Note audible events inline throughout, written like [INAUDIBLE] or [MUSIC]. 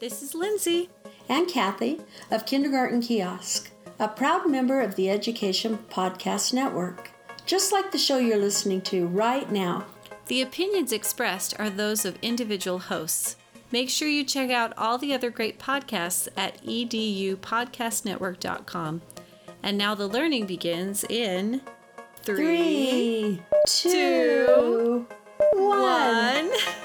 This is Lindsay and Kathy of Kindergarten Kiosk, a proud member of the Education Podcast Network, just like the show you're listening to right now. The opinions expressed are those of individual hosts. Make sure you check out all the other great podcasts at edupodcastnetwork.com. And now the learning begins in three, three two, two, one [LAUGHS]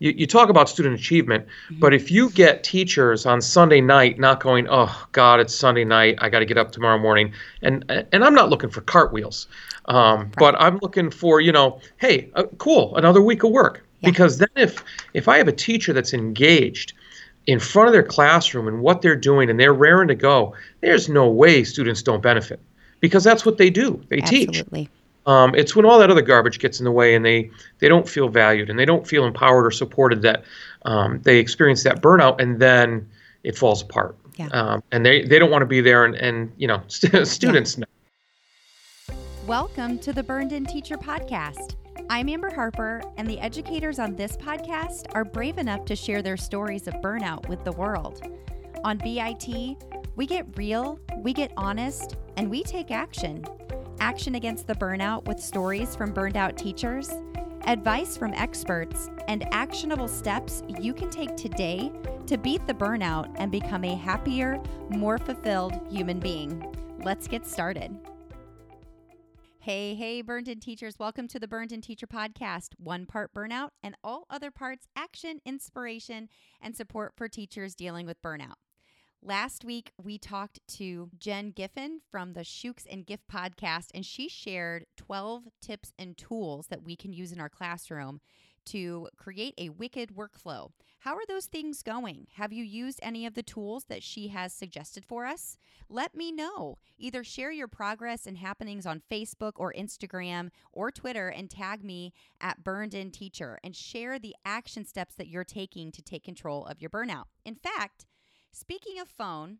you, you talk about student achievement, mm-hmm. but if you get teachers on Sunday night not going, oh God, it's Sunday night, I got to get up tomorrow morning, and and I'm not looking for cartwheels, um, right. but I'm looking for you know, hey, uh, cool, another week of work. Yeah. Because then if if I have a teacher that's engaged in front of their classroom and what they're doing and they're raring to go, there's no way students don't benefit because that's what they do. They Absolutely. teach. Um, it's when all that other garbage gets in the way and they they don't feel valued and they don't feel empowered or supported that um, they experience that burnout and then it falls apart. Yeah. Um, and they, they don't want to be there and, and you know [LAUGHS] st- students yeah. know. Welcome to the Burned In Teacher Podcast. I'm Amber Harper, and the educators on this podcast are brave enough to share their stories of burnout with the world. On BIT, we get real, we get honest, and we take action action against the burnout with stories from burned out teachers, advice from experts, and actionable steps you can take today to beat the burnout and become a happier, more fulfilled human being. Let's get started. Hey, hey, Burned In teachers, welcome to the Burned In Teacher podcast. One part burnout and all other parts action, inspiration, and support for teachers dealing with burnout. Last week, we talked to Jen Giffen from the Shukes and Giff podcast, and she shared 12 tips and tools that we can use in our classroom to create a wicked workflow. How are those things going? Have you used any of the tools that she has suggested for us? Let me know. Either share your progress and happenings on Facebook or Instagram or Twitter and tag me at Burned In Teacher and share the action steps that you're taking to take control of your burnout. In fact, Speaking of phone,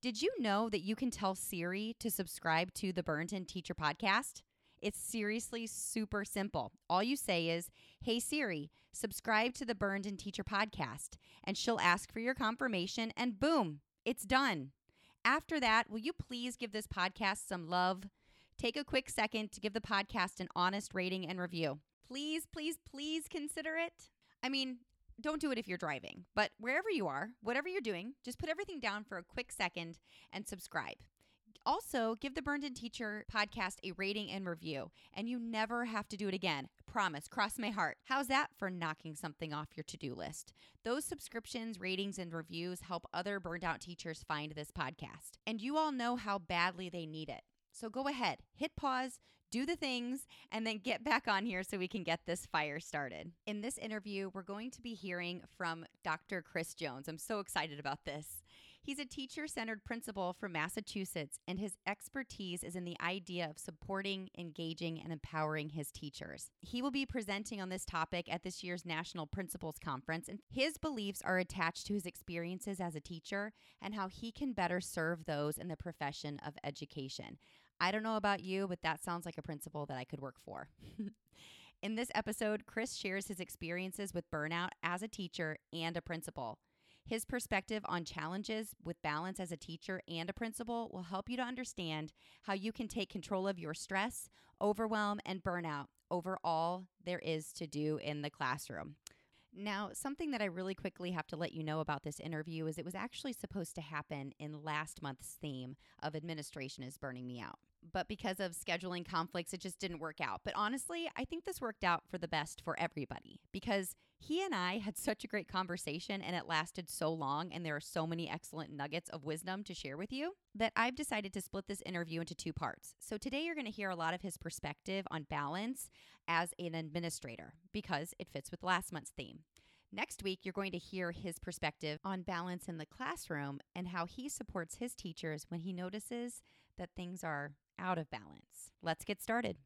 did you know that you can tell Siri to subscribe to the Burned In Teacher podcast? It's seriously super simple. All you say is, Hey Siri, subscribe to the Burned In Teacher podcast, and she'll ask for your confirmation, and boom, it's done. After that, will you please give this podcast some love? Take a quick second to give the podcast an honest rating and review. Please, please, please consider it. I mean, don't do it if you're driving, but wherever you are, whatever you're doing, just put everything down for a quick second and subscribe. Also, give the Burned In Teacher podcast a rating and review, and you never have to do it again. Promise, cross my heart. How's that for knocking something off your to do list? Those subscriptions, ratings, and reviews help other burned out teachers find this podcast, and you all know how badly they need it. So go ahead, hit pause, do the things, and then get back on here so we can get this fire started. In this interview, we're going to be hearing from Dr. Chris Jones. I'm so excited about this. He's a teacher centered principal from Massachusetts, and his expertise is in the idea of supporting, engaging, and empowering his teachers. He will be presenting on this topic at this year's National Principals Conference, and his beliefs are attached to his experiences as a teacher and how he can better serve those in the profession of education. I don't know about you, but that sounds like a principal that I could work for. [LAUGHS] In this episode, Chris shares his experiences with burnout as a teacher and a principal. His perspective on challenges with balance as a teacher and a principal will help you to understand how you can take control of your stress, overwhelm, and burnout over all there is to do in the classroom. Now, something that I really quickly have to let you know about this interview is it was actually supposed to happen in last month's theme of Administration is Burning Me Out but because of scheduling conflicts, it just didn't work out. But honestly, I think this worked out for the best for everybody because he and I had [LAUGHS] such a great conversation and it lasted so long, and there are so many excellent nuggets of wisdom to share with you that I've decided to split this interview into two parts. So today you're going to hear a lot of his perspective on balance as an administrator because it fits with last month's theme. Next week, you're going to hear his perspective on balance in the classroom and how he supports his teachers when he notices that things are out of balance. Let's get started.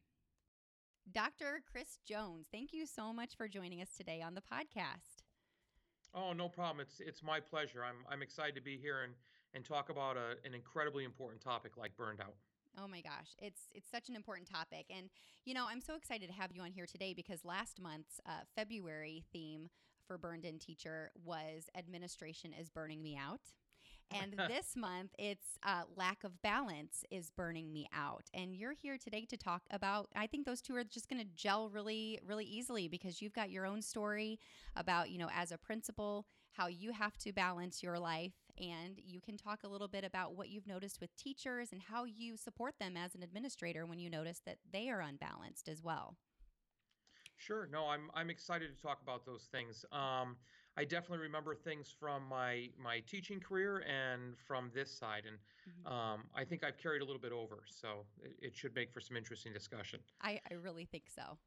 Dr. Chris Jones, thank you so much for joining us today on the podcast. Oh, no problem. It's it's my pleasure. I'm I'm excited to be here and and talk about a, an incredibly important topic like burned out. Oh my gosh, it's it's such an important topic, and you know I'm so excited to have you on here today because last month's uh, February theme for Burned In Teacher was Administration is Burning Me Out. And [LAUGHS] this month, it's uh, lack of balance is burning me out. And you're here today to talk about, I think those two are just going to gel really, really easily because you've got your own story about, you know, as a principal, how you have to balance your life. And you can talk a little bit about what you've noticed with teachers and how you support them as an administrator when you notice that they are unbalanced as well. Sure. No, I'm I'm excited to talk about those things. Um, I definitely remember things from my my teaching career and from this side, and mm-hmm. um, I think I've carried a little bit over, so it, it should make for some interesting discussion. I, I really think so.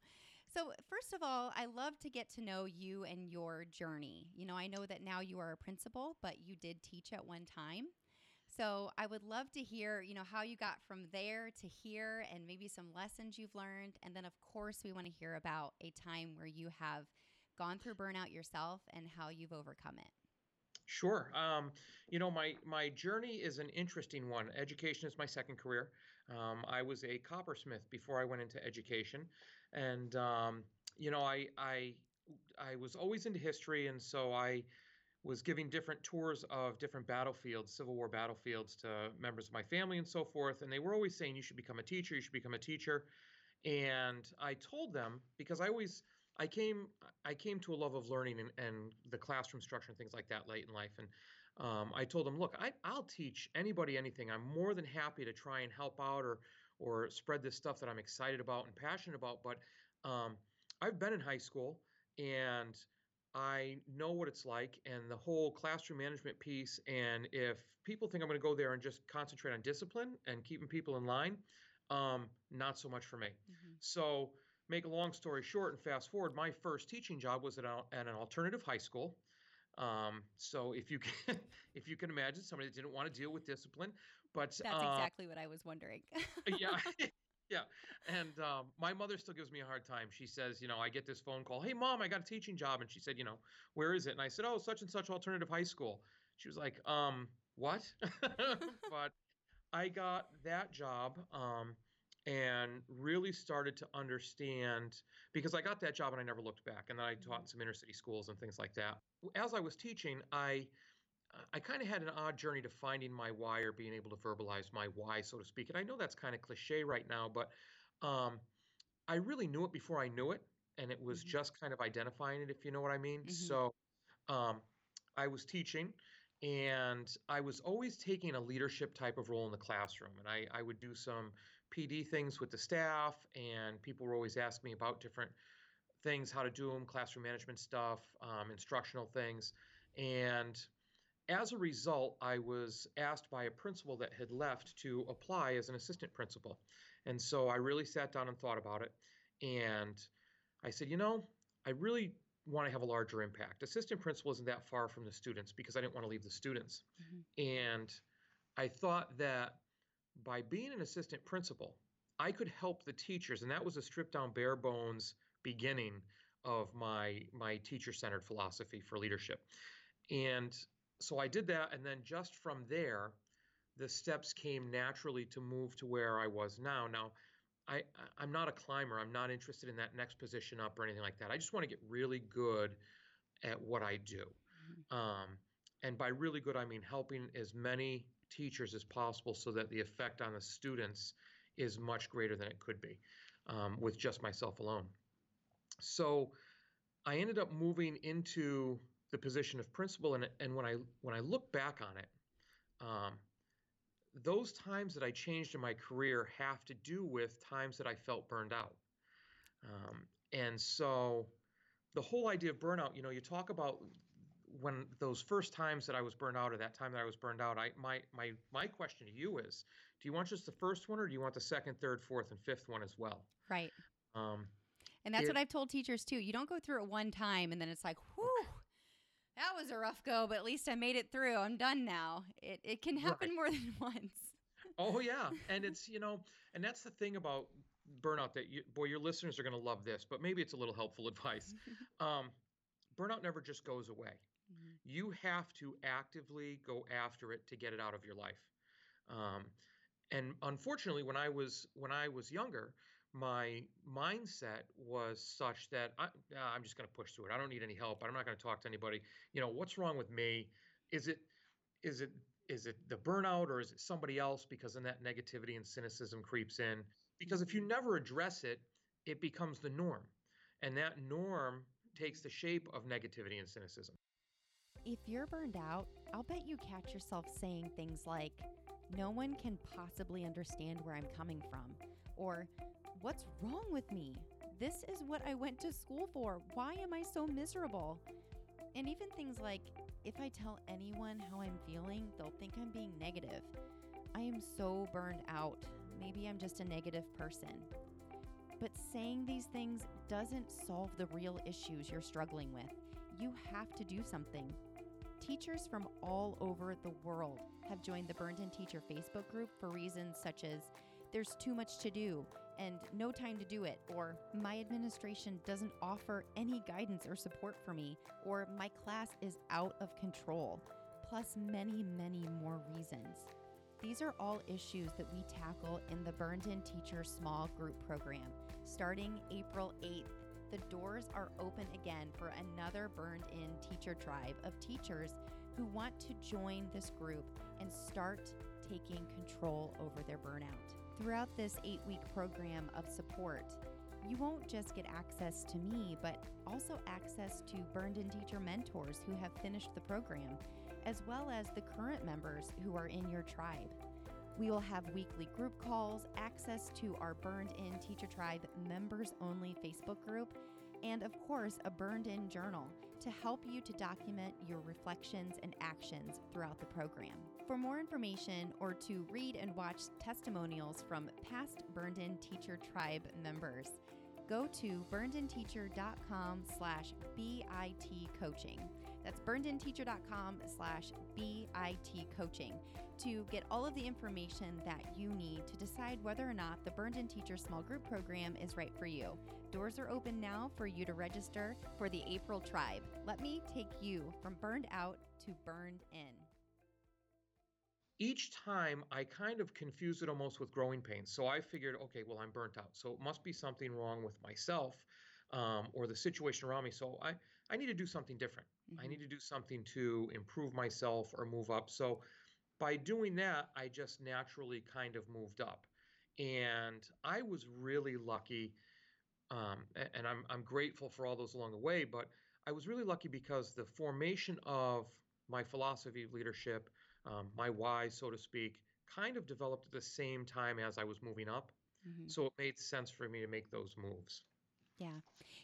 So first of all, I love to get to know you and your journey. You know, I know that now you are a principal, but you did teach at one time. So I would love to hear, you know, how you got from there to here and maybe some lessons you've learned. And then of course we want to hear about a time where you have gone through burnout yourself and how you've overcome it. Sure. Um, you know, my my journey is an interesting one. Education is my second career. Um, I was a coppersmith before I went into education, and um, you know, I I I was always into history, and so I was giving different tours of different battlefields, Civil War battlefields, to members of my family and so forth. And they were always saying, "You should become a teacher. You should become a teacher." And I told them because I always I came I came to a love of learning and, and the classroom structure and things like that late in life. And um, I told them, look, I, I'll teach anybody anything. I'm more than happy to try and help out or or spread this stuff that I'm excited about and passionate about. But um, I've been in high school and I know what it's like and the whole classroom management piece. And if people think I'm going to go there and just concentrate on discipline and keeping people in line, um, not so much for me. Mm-hmm. So, make a long story short and fast forward, my first teaching job was at, a, at an alternative high school. Um, so if you can, [LAUGHS] if you can imagine somebody that didn't want to deal with discipline, but that's uh, exactly what I was wondering. [LAUGHS] yeah, [LAUGHS] yeah. And um, my mother still gives me a hard time. She says, you know, I get this phone call, hey, mom, I got a teaching job. And she said, you know, where is it? And I said, oh, such and such alternative high school. She was like, um, what? but I got that job um, and really started to understand because I got that job and I never looked back. And then I taught in some inner city schools and things like that. As I was teaching, I I kind of had an odd journey to finding my why or being able to verbalize my why, so to speak. And I know that's kind of cliche right now, but um, I really knew it before I knew it. And it was mm-hmm. just kind of identifying it, if you know what I mean. Mm-hmm. So um, I was teaching and I was always taking a leadership type of role in the classroom. And I, I would do some PD things with the staff, and people were always asking me about different things, how to do them, classroom management stuff, um, instructional things. And as a result, I was asked by a principal that had left to apply as an assistant principal. And so I really sat down and thought about it. And I said, you know, I really want to have a larger impact. Assistant principal isn't that far from the students because I didn't want to leave the students. Mm-hmm. And I thought that by being an assistant principal, I could help the teachers. And that was a stripped down bare bones beginning of my my teacher centered philosophy for leadership. And so I did that, and then just from there, the steps came naturally to move to where I was now. Now, I I'm not a climber. I'm not interested in that next position up or anything like that. I just want to get really good at what I do. Mm-hmm. Um, and by really good, I mean helping as many teachers as possible so that the effect on the students is much greater than it could be um, with just myself alone. So I ended up moving into the position of principal, and and when I when I look back on it, um, those times that I changed in my career have to do with times that I felt burned out, um, and so the whole idea of burnout, you know, you talk about when those first times that I was burned out, or that time that I was burned out, I my my my question to you is, do you want just the first one, or do you want the second, third, fourth, and fifth one as well? Right. Um, and that's it, what I've told teachers too. You don't go through it one time and then it's like, whew, that was a rough go, but at least I made it through. I'm done now. It it can happen right. more [LAUGHS] than once. oh yeah, and it's you know, and that's the thing about burnout that you, boy, your listeners are going to love this, but maybe it's a little helpful [LAUGHS] advice. [LAUGHS] um, burnout never just goes away. You have to actively go after it to get it out of your life. Um, and unfortunately, when I was when I was younger, my mindset was such that I, I'm just going to push through it. I don't need any help. I'm not going to talk to anybody. You know, what's wrong with me? Is it, is it, is it the burnout or is it somebody else? Because then that negativity and cynicism creeps in. Because if you never address it, it becomes the norm, and that norm takes the shape of negativity and cynicism. If you're burned out, I'll bet you catch yourself saying things like, No one can possibly understand where I'm coming from, or What's wrong with me? This is what I went to school for. Why am I so miserable? And even things like, If I tell anyone how I'm feeling, they'll think I'm being negative. I am so burned out. Maybe I'm just a negative person. But saying these things doesn't solve the real issues you're struggling with. You have to do something. Teachers from all over the world have joined the Burned In Teacher Facebook group for reasons such as there's too much to do and no time to do it, or my administration doesn't offer any guidance or support for me, or my class is out of control, plus many, many more reasons. These are all issues that we tackle in the Burned In Teacher Small Group Program. Starting April 8th, the doors are open again for another Burned In Teacher Tribe of teachers who want to join this group and start taking control over their burnout. Throughout this eight week program of support, you won't just get access to me, but also access to Burned In Teacher mentors who have finished the program, as well as the current members who are in your tribe. We will have weekly group calls, access to our Burned In Teacher Tribe members only Facebook group, and of course, a burned in journal to help you to document your reflections and actions throughout the program. For more information or to read and watch testimonials from past Burned In Teacher Tribe members, go to burnedinteacher.com slash BIT coaching. That's burnedinteacher.com slash BIT coaching to get all of the information that you need to decide whether or not the Burned In Teacher Small Group Program is right for you. Doors are open now for you to register for the April Tribe. Let me take you from burned out to burned in each time I kind of confused it almost with growing pains. So I figured, okay, well, I'm burnt out. So it must be something wrong with myself um, or the situation around me. So I, I need to do something different. Mm-hmm. I need to do something to improve myself or move up. So by doing that, I just naturally kind of moved up. And I was really lucky. Um, and I'm, I'm grateful for all those along the way, but I was really lucky because the formation of my philosophy of leadership, um, my why, so to speak, kind of developed at the same time as I was moving up. Mm-hmm. So it made sense for me to make those moves. Yeah.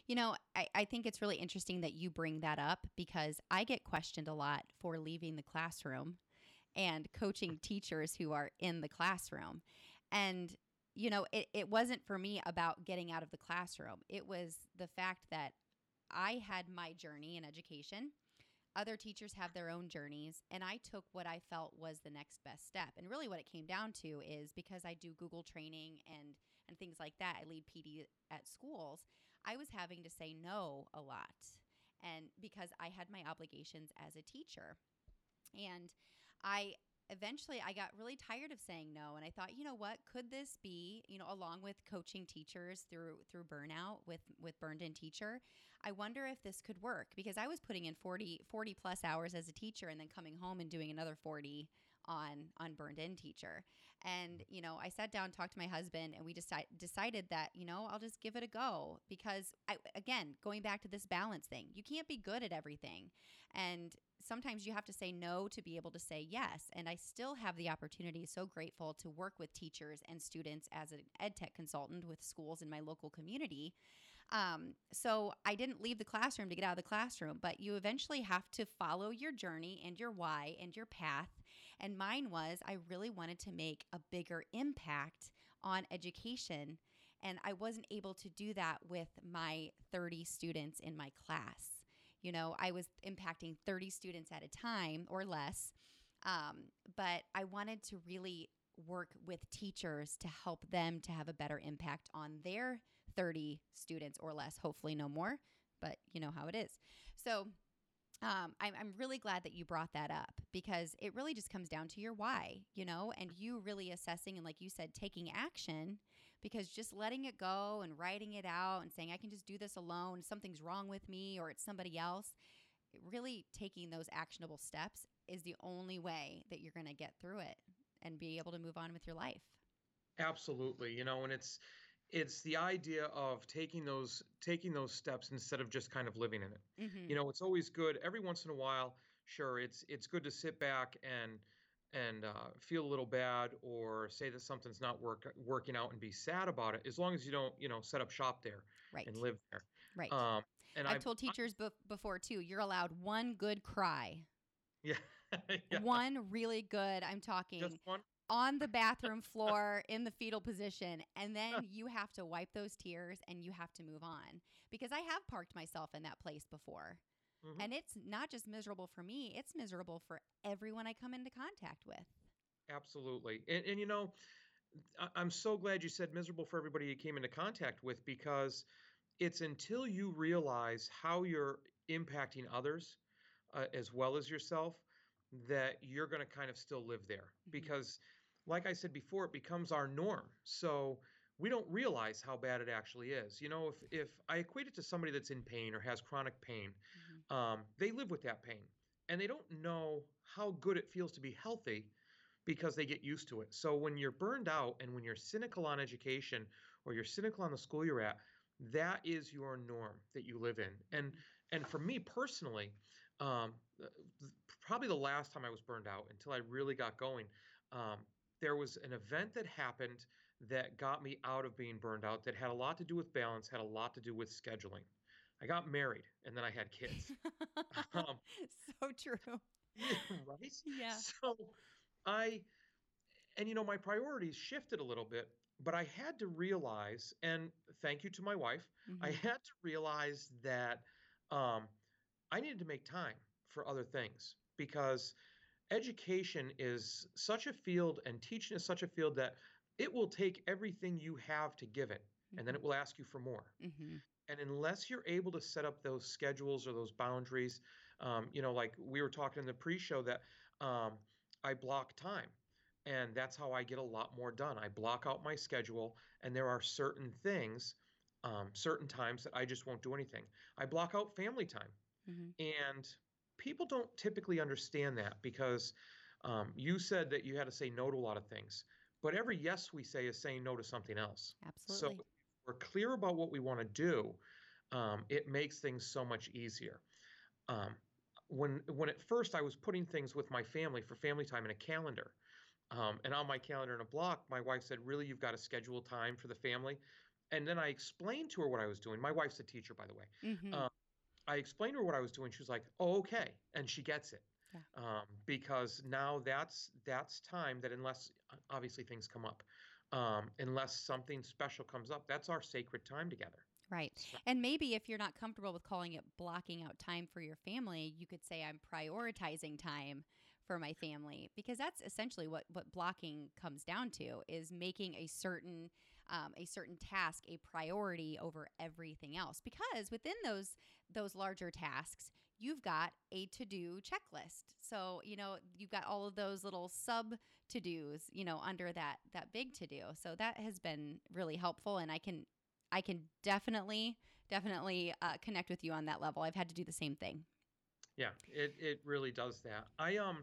You know, I, I think it's really interesting that you bring that up because I get questioned a lot for leaving the classroom and coaching teachers who are in the classroom. And, you know, it, it wasn't for me about getting out of the classroom, it was the fact that I had my journey in education other teachers have their own journeys and i took what i felt was the next best step. And really what it came down to is because i do google training and and things like that i lead pd at schools i was having to say no a lot and because i had my obligations as a teacher. And i eventually I got really tired of saying no and I thought, you know what, could this be, you know, along with coaching teachers through through burnout with with burned in teacher, I wonder if this could work because I was putting in 40 40 plus hours as a teacher and then coming home and doing another 40 on on burned in teacher. And, mm. you know, I sat down talked to my husband and we decide, decided that, you know, I'll just give it a go because I again, going back to this balance thing, you can't be good at everything. And sometimes you have to say no to be able to say yes. And I still have the opportunity, so grateful to work with teachers and students as an ed tech consultant with schools in my local community. Um, so I didn't leave the classroom to get out of the classroom, but you eventually have to follow your journey and your why and your path. And mine was I really wanted to make a bigger impact on education. And I wasn't able to do that with my 30 students in my class. You know, I was impacting 30 students at a time or less. Um, but I wanted to really work with teachers to help them to have a better impact on their 30 students or less, hopefully no more, but you know how it is. So, um, I'm, I'm really glad that you brought that up because it really just comes down to your why, you know, and you really assessing and, like you said, taking action because just letting it go and writing it out and saying, I can just do this alone, something's wrong with me or it's somebody else, really taking those actionable steps is the only way that you're going to get through it and be able to move on with your life. Absolutely. You know, and it's, it's the idea of taking those taking those steps instead of just kind of living in it. Mm-hmm. You know, it's always good every once in a while. Sure, it's it's good to sit back and and uh, feel a little bad or say that something's not work, working out and be sad about it as long as you don't you know set up shop there right. and live there right um, and i've, I've told teachers I, before too you're allowed one good cry [LAUGHS] yeah, [LAUGHS] yeah. one really good i'm talking Just one? On the bathroom [LAUGHS] floor in the fetal position and then you have to wipe those tears and you have to move on. Because i have parked myself in that place before. Mm-hmm. and it's not just miserable for me it's miserable for everyone i come into contact with. Absolutely. And, and you know i'm so glad you said miserable for everybody you came into contact with because it's until you realize how you're impacting others uh, as well as yourself that you're going to kind of still live there. Mm-hmm. because like I said before, it becomes our norm. So we don't realize how bad it actually is. You know, if if I equate it to somebody that's in pain or has chronic pain, mm-hmm. um, they live with that pain and they don't know how good it feels to be healthy because they get used to it. So when you're burned out and when you're cynical on education or you're cynical on the school you're at, that is your norm that you live in. And and for me personally, um, probably the last time I was burned out until I really got going. Um, there was an event that happened that got me out of being burned out that had a lot to do with balance, had a lot to do with scheduling. I got married and then I had kids. [LAUGHS] [LAUGHS] um, so true. Yeah, [LAUGHS] right? Yeah. So I, and you know, my priorities shifted a little bit, but I had to realize, and thank you to my wife, mm-hmm. I had to realize that um, I needed to make time for other things because education is such a field and teaching is such a field that it will take everything you have to give it mm-hmm. and then it mm-hmm. will ask you for more mm-hmm. and unless you're able to set up those schedules or those boundaries um, you know like we were talking in the pre-show that um, i block time and that's how i get a lot more done i block out my schedule and there are certain things um, certain times that i just won't do anything i block out family time mm-hmm. and people don't typically understand that because um, you said that you had to say no to a lot of things, but every yes we say is saying no to something else. Absolutely. So we're clear about what we want to do. Um, it makes things so much easier. Um, when when at first I was putting things with my family for family time in a calendar, um, and on my calendar in a block, my wife said, "Really, you've got to schedule time for the family." And then I explained to her what I was doing. My wife's a teacher, by the way. Mm-hmm. I explained to her what I was doing. She was like, "Oh, okay," and she gets it. Yeah. Um, because now that's that's time that unless obviously things come up, um, unless something special comes up, that's our sacred time together. Right. And maybe if you're not comfortable with calling it blocking out time for your family, you could say I'm prioritizing time for my family because that's essentially what what blocking comes down to is making a certain um, a certain task a priority over everything else because within those those larger tasks you've got a to-do checklist so you know you've got all of those little sub to-dos you know under that that big to-do so that has been really helpful and i can I can definitely, definitely uh, connect with you on that level. I've had to do the same thing. Yeah, it, it really does that. I, um,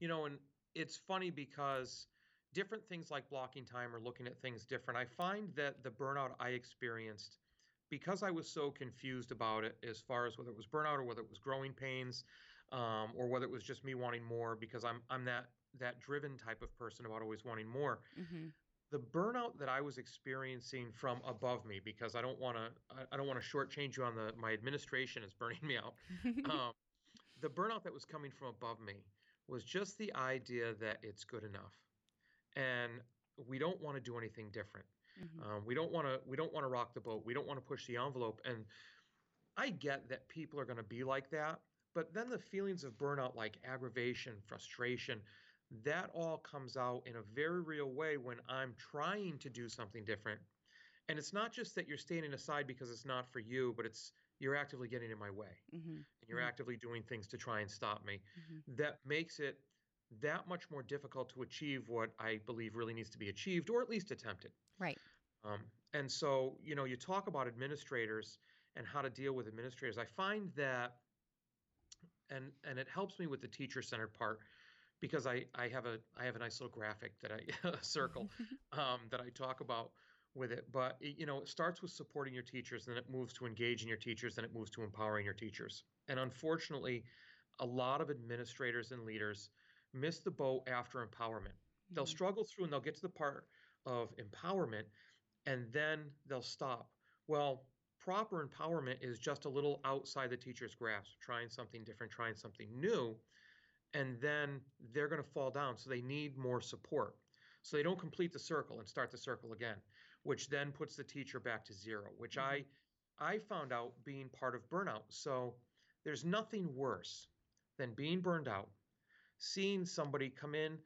you know, and it's funny because different things like blocking time or looking at things different. I find that the burnout I experienced, because I was so confused about it as far as whether it was burnout or whether it was growing pains, um, or whether it was just me wanting more, because I'm I'm that that driven type of person about always wanting more. Mm-hmm the burnout that I was experiencing from above me, because I don't want to, I don't want to shortchange you on the my administration is burning me out. [LAUGHS] um, the burnout that was coming from above me was just the idea that it's good enough, and we don't want to do anything different. Mm-hmm. Um, we don't want to, we don't want to rock the boat. We don't want to push the envelope. And I get that people are going to be like that, but then the feelings of burnout, like aggravation, frustration, that all comes out in a very real way when I'm trying to do something different. And it's not just that you're standing aside because it's not for you, but it's you're actively getting in my way Mm-hmm. and you're Mhm. actively doing things to try and stop me. Mhm. That makes it that much more difficult to achieve what I believe really needs to be achieved or at least attempted. Right. Um, and so, you know, you talk about administrators and how to deal with administrators. I find that, and and it helps me with the teacher-centered part because I I have a I have a nice little graphic that I [LAUGHS] a circle [LAUGHS] um, that I talk about with it. But it, you know, it starts with supporting your teachers, then it moves to engaging your teachers, then it moves to empowering your teachers. And unfortunately, a lot of administrators and leaders miss the boat after empowerment. They'll Mhm. struggle through and they'll get to the part of empowerment and then they'll stop. Well, proper empowerment is just a little outside the teacher's grasp, trying something different, trying something new, and then they're going to fall down. So they need more support. So they don't complete the circle and start the circle again, which then puts the teacher back to zero, which I I found out being part of burnout. So there's nothing worse than being burned out, seeing somebody come in,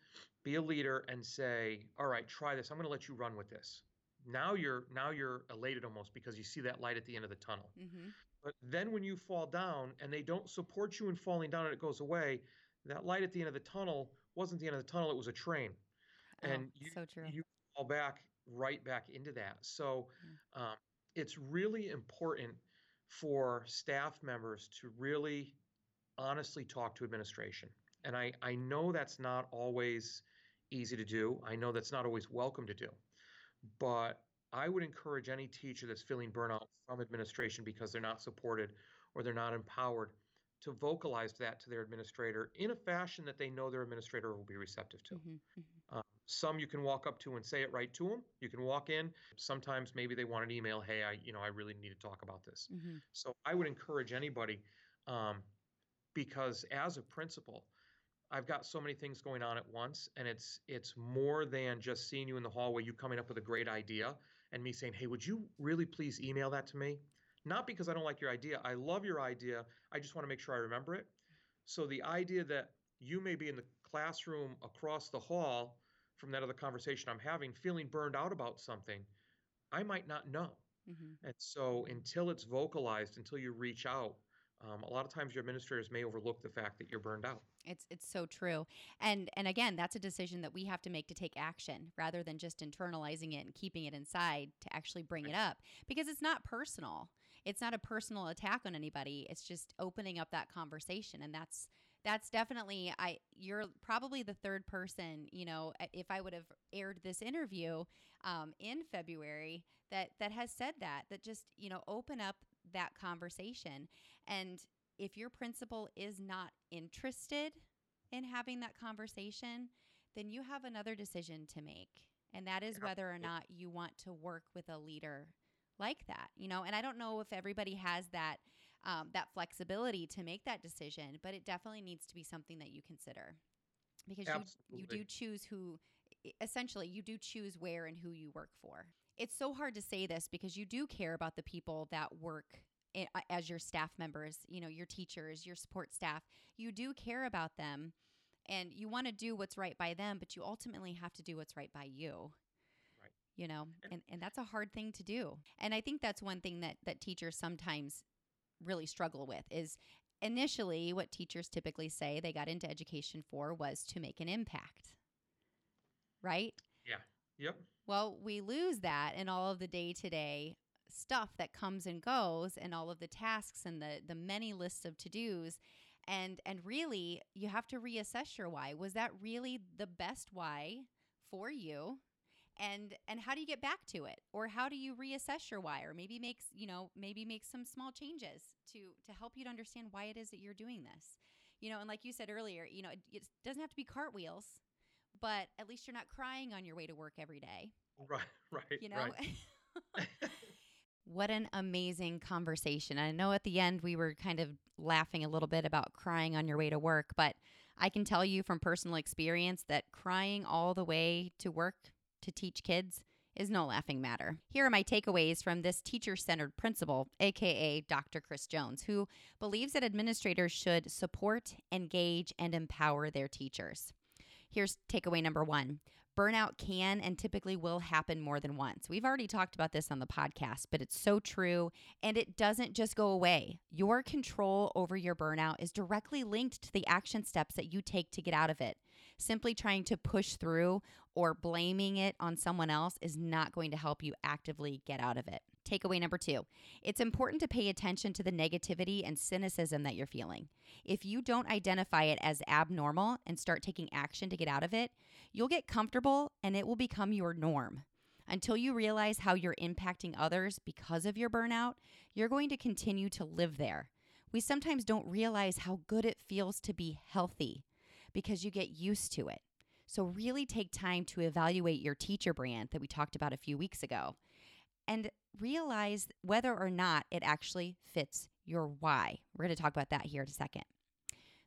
be a leader and say, "All right, try this. I'm going to let you run with this." Now you're now you're elated almost because you see that light at the end of the tunnel. Mm-hmm. But then when you fall down and they don't support you in falling down and it goes away, that light at the end of the tunnel wasn't the end of the tunnel, it was a train. And oh, you, so you fall back right back into that. So Mm. um, it's really important for staff members to really honestly talk to administration. And I, I know that's not always easy to do. I know that's not always welcome to do. But I would encourage any teacher that's feeling burnout from administration because they're not supported or they're not empowered to vocalize that to their administrator in a fashion that they know their administrator will be receptive to. Mhm, mhm. Um, some you can walk up to and say it right to them. You can walk in. Sometimes maybe they want an email. Hey, I you know I really need to talk about this. Mhm. So I would encourage anybody, um, because as a principal, I've got so many things going on at once, and it's it's more than just seeing you in the hallway, you coming up with a great idea, and me saying, "Hey, would you really please email that to me?" Not because I don't like your idea. I love your idea. I just want to make sure I remember it. So the idea that you may be in the classroom across the hall from that other conversation I'm having, feeling burned out about something, I might not know. Mhm. And so until it's vocalized, until you reach out, um, a lot of times your administrators may overlook the fact that you're burned out. It's it's so true. And and again, that's a decision that we have to make to take action rather than just internalizing it and keeping it inside to actually bring it up because it's not personal. It's not a personal attack on anybody. It's just opening up that conversation and that's that's definitely I you're probably the third person, you know, if I would have aired this interview um, in February that that has said that that just, you know, open up that conversation and if your principal is not interested in having that conversation, then you have another decision to make. And that is whether or not you want to work with a leader like that, you know. And I don't know if everybody has that um, that flexibility to make that decision, but it definitely needs to be something that you consider because you, you do choose who, essentially, you do choose where and who you work for. It's so hard to say this because you do care about the people that work as your staff members, you know, your teachers, your support staff. You do care about them and you want to do what's right by them, but you ultimately have to do what's right by you. Right. You know, and, and that's a hard thing to do. And I think that's one thing that that teachers sometimes really struggle with is initially what teachers typically say they got into education for was to make an impact. Right? Yeah. Yep. Well, we lose that in all of the day to day stuff that comes and goes and all of the tasks and the the many lists of to-dos. And and really you have to reassess your why. Was that really the best why for you? And and how do you get back to it? Or how do you reassess your why? Or maybe makes you know maybe make some small changes to to help you to understand why it is that you're doing this. You know and like you said earlier you know it, it doesn't have to be cartwheels but at least you're not crying on your way to work every day Right. [LAUGHS] Right. you know Right. [LAUGHS] [LAUGHS] what an amazing conversation i know at the end we were kind of laughing a little bit about crying on your way to work but i can tell you from personal experience that crying all the way to work to teach kids is no laughing matter. Here are my takeaways from this teacher centered principal, aka Dr. Chris Jones, who believes that administrators should support, engage, and empower their teachers. Here's takeaway number one Burnout can and typically will happen more than once. We've already talked about this on the podcast, but it's so true. And it doesn't just go away. Your control over your burnout is directly linked to the action steps that you take to get out of it. Simply trying to push through or blaming it on someone else is not going to help you actively get out of it. Takeaway number two it's important to pay attention to the negativity and cynicism that you're feeling. If you don't identify it as abnormal and start taking action to get out of it, you'll get comfortable and it will become your norm. Until you realize how you're impacting others because of your burnout, you're going to continue to live there. We sometimes don't realize how good it feels to be healthy because you get used to it. So, really take time to evaluate your teacher brand that we talked about a few weeks ago and realize whether or not it actually fits your why. We're going to talk about that here in a second.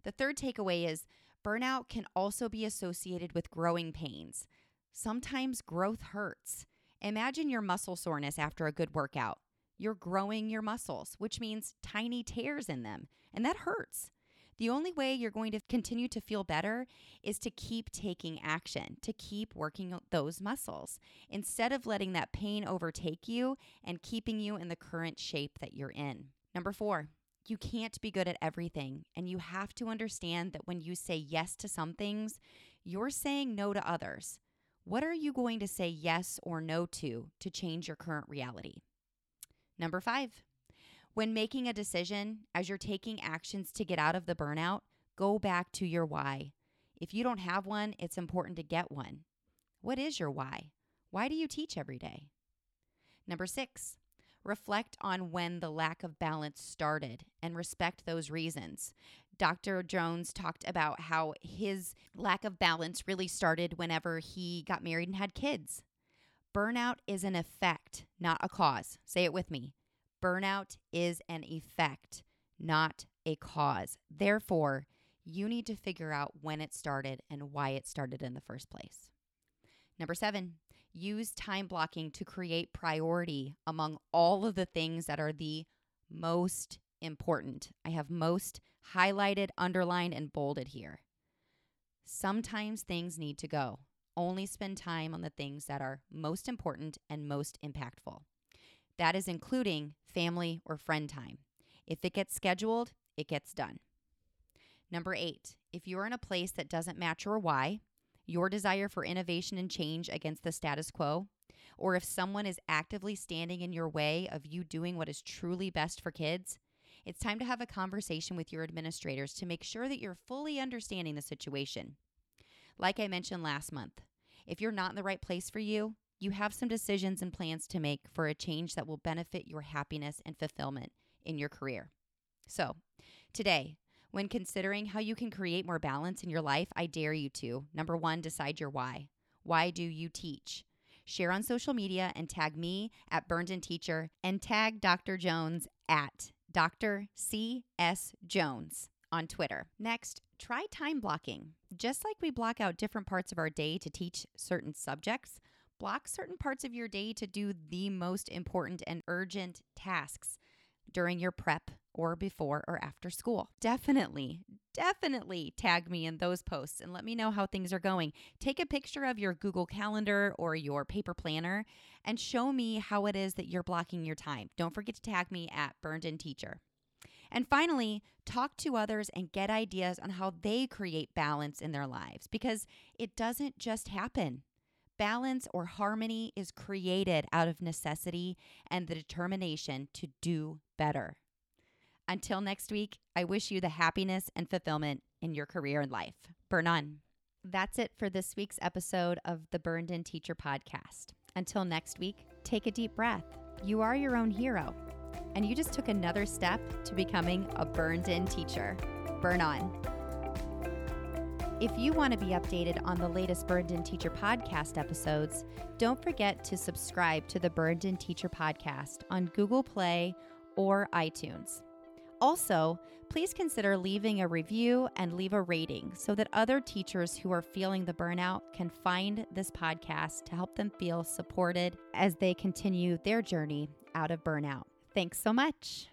The third takeaway is burnout can also be associated with growing pains. Sometimes growth hurts. Imagine your muscle soreness after a good workout. You're growing your muscles, which means tiny tears in them, and that hurts. The only way you're going to continue to feel better is to keep taking action, to keep working those muscles instead of letting that pain overtake you and keeping you in the current shape that you're in. Number four, you can't be good at everything. And you have to understand that when you say yes to some things, you're saying no to others. What are you going to say yes or no to to change your current reality? Number five, when making a decision, as you're taking actions to get out of the burnout, go back to your why. If you don't have one, it's important to get one. What is your why? Why do you teach every day? Number six, reflect on when the lack of balance started and respect those reasons. Dr. Jones talked about how his lack of balance really started whenever he got married and had kids. Burnout is an effect, not a cause. Say it with me. Burnout is an effect, not a cause. Therefore, you need to figure out when it started and why it started in the first place. Number seven, use time blocking to create priority among all of the things that are the most important. I have most highlighted, underlined, and bolded here. Sometimes things need to go. Only spend time on the things that are most important and most impactful. That is including family or friend time. If it gets scheduled, it gets done. Number eight, if you're in a place that doesn't match your why, your desire for innovation and change against the status quo, or if someone is actively standing in your way of you doing what is truly best for kids, it's time to have a conversation with your administrators to make sure that you're fully understanding the situation. Like I mentioned last month, if you're not in the right place for you, you have some decisions and plans to make for a change that will benefit your happiness and fulfillment in your career. So, today, when considering how you can create more balance in your life, I dare you to number one, decide your why. Why do you teach? Share on social media and tag me at Burned Teacher and tag Dr. Jones at Dr. C.S. Jones on Twitter. Next, try time blocking. Just like we block out different parts of our day to teach certain subjects, block certain parts of your day to do the most important and urgent tasks during your prep or before or after school. Definitely, definitely tag me in those posts and let me know how things are going. Take a picture of your Google Calendar or your paper planner and show me how it is that you're blocking your time. Don't forget to tag me at Burned In Teacher. And finally, talk to others and get ideas on how they create balance in their lives because it doesn't just happen. Balance or harmony is created out of necessity and the determination to do better. Until next week, I wish you the happiness and fulfillment in your career and life. Burn on. That's it for this week's episode of the Burned In Teacher podcast. Until next week, take a deep breath. You are your own hero, and you just took another step to becoming a burned in teacher. Burn on. If you want to be updated on the latest Burned In Teacher podcast episodes, don't forget to subscribe to the Burned In Teacher podcast on Google Play or iTunes. Also, please consider leaving a review and leave a rating so that other teachers who are feeling the burnout can find this podcast to help them feel supported as they continue their journey out of burnout. Thanks so much.